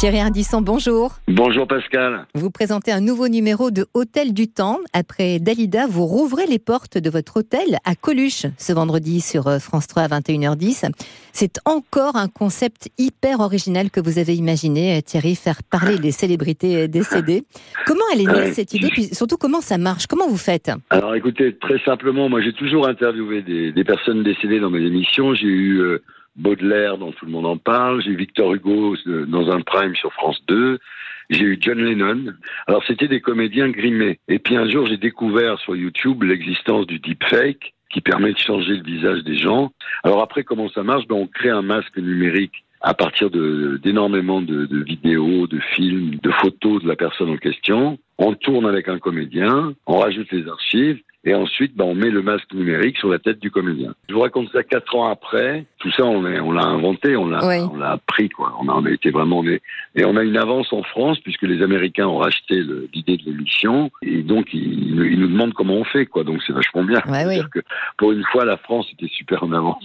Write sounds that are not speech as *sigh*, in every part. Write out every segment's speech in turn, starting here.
Thierry Ardisson, bonjour. Bonjour Pascal. Vous présentez un nouveau numéro de Hôtel du Temps. Après Dalida, vous rouvrez les portes de votre hôtel à Coluche ce vendredi sur euh, France 3 à 21h10. C'est encore un concept hyper original que vous avez imaginé, euh, Thierry, faire parler les célébrités euh, décédées. Comment elle est née cette idée, puis surtout comment ça marche? Comment vous faites? Alors écoutez, très simplement, moi j'ai toujours interviewé des, personnes décédées dans mes émissions. J'ai eu... Baudelaire dont tout le monde en parle, j'ai eu Victor Hugo euh, dans un prime sur France 2, j'ai eu John Lennon. Alors c'était des comédiens grimés. Et puis un jour j'ai découvert sur YouTube l'existence du deepfake qui permet de changer le visage des gens. Alors après comment ça marche? Ben, On crée un masque numérique à partir d'énormément de, de, vidéos, de films, de photos de la personne en question. On tourne avec un comédien, on rajoute les archives, et ensuite, ben, on met le masque numérique sur la tête du comédien. Je vous raconte ça quatre ans après. Tout ça, on, on l'a inventé, on l'a, on l'a appris, quoi. On a, été vraiment des... et on a une avance en France puisque les Américains ont racheté l'idée de l'émission et donc ils, nous demandent comment on fait, quoi. Donc c'est vachement bien. Ouais, dire que pour une fois, la France était super en avance.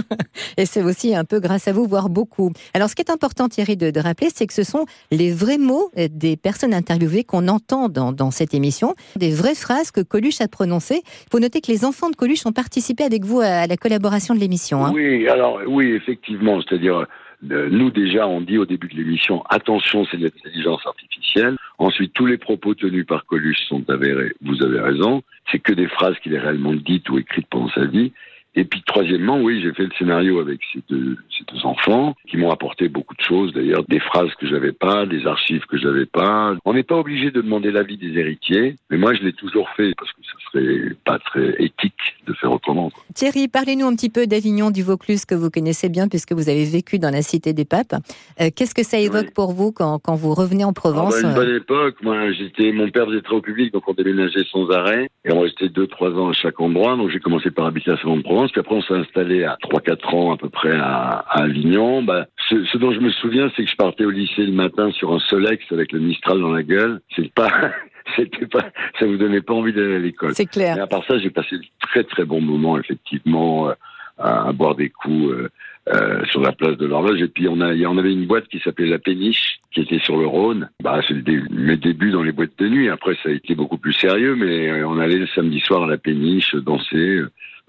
*laughs* et c'est aussi un peu grâce à vous, voire beaucoup. Alors, ce qui est important, Thierry, de, de rappeler, c'est que ce sont les vrais mots des personnes interviewées qu'on entend dans, dans cette émission, des vraies phrases que Coluche a prononcées il faut noter que les enfants de Coluche ont participé avec vous à la collaboration de l'émission. Hein. Oui, alors oui, effectivement, c'est-à-dire euh, nous déjà, on dit au début de l'émission, attention, c'est l'intelligence artificielle. Ensuite, tous les propos tenus par Coluche sont avérés. Vous avez raison. C'est que des phrases qu'il a réellement dites ou écrites pendant sa vie. Et puis troisièmement, oui, j'ai fait le scénario avec ces deux, ces deux enfants qui m'ont apporté beaucoup de choses, d'ailleurs des phrases que j'avais pas, des archives que j'avais pas. On n'est pas obligé de demander l'avis des héritiers, mais moi je l'ai toujours fait parce que ce pas très éthique de faire autrement. Thierry, parlez-nous un petit peu d'Avignon, du Vaucluse que vous connaissez bien puisque vous avez vécu dans la cité des papes. Euh, qu'est-ce que ça évoque pour vous quand, quand, vous revenez en Provence ah bah, Une bonne époque. Moi, j'étais, mon père faisait très au public, donc on déménageait sans arrêt et on restait deux trois ans à chaque endroit. Donc j'ai commencé par habiter à Salon-de-Provence puis après on s'est installé à 3-4 ans à peu près à, Avignon. Bah, ce, dont je me souviens, c'est que je partais au lycée le matin sur un Solex avec le Mistral dans la gueule. C'est pas, *laughs* c'était pas, ça vous donnait pas envie d'aller à l'école. C'est clair. Mais à part ça, j'ai passé de très très bons moments effectivement euh, à, boire des coups. Euh, euh, sur la place de l'horloge et puis on a on avait une boîte qui s'appelait la Péniche qui était sur le Rhône bah c'était mes débuts dans les boîtes de nuit après ça a été beaucoup plus sérieux mais on allait le samedi soir à la Péniche danser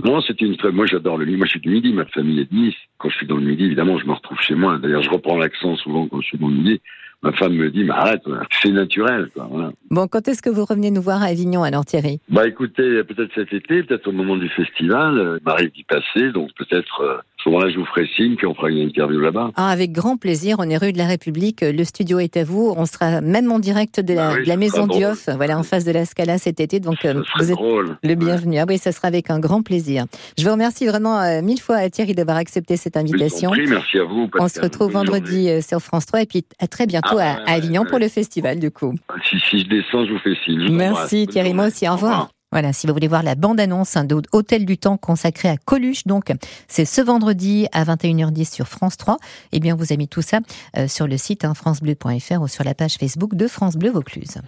non, c'était une très. Moi, j'adore le Midi. Moi, je suis du Midi. Ma famille est de Nice. Quand je suis dans le Midi, évidemment, je me retrouve chez moi. D'ailleurs, je reprends l'accent souvent quand je suis dans le Midi. Ma femme me dit, mais arrête, c'est naturel. Quoi, Bon, quand est-ce que vous revenez nous voir à Avignon, alors Thierry? Bah, écoutez, peut-être cet été, peut-être au moment du festival. Euh, il m'arrive d'y passer, donc peut-être euh, ce moment-là, je vous ferai signe, puis on fera une interview là-bas. Ah, avec grand plaisir. On est rue de la République. Le studio est à vous. On sera même en direct de la, bah maison Dioff, voilà, en face de la Scala cet été. Donc, euh, vous êtes le bienvenu. Ah oui, ça sera avec un grand plaisir. Je vous remercie vraiment euh, mille fois, Thierry, d'avoir accepté cette invitation. merci à vous. On se retrouve vendredi euh, sur France 3 et puis à très bientôt ah, à, Avignon pour le festival, du coup. Si, si, je descends, je vous fais signe. merci, Thierry. Moi aussi. Au revoir. Voilà, si vous voulez voir la bande-annonce d'un Hôtel du Temps consacré à Coluche, donc c'est ce vendredi à 21h10 sur France 3. Eh bien, vous avez mis tout ça euh, sur le site hein, francebleu.fr ou sur la page Facebook de France Bleu Vaucluse.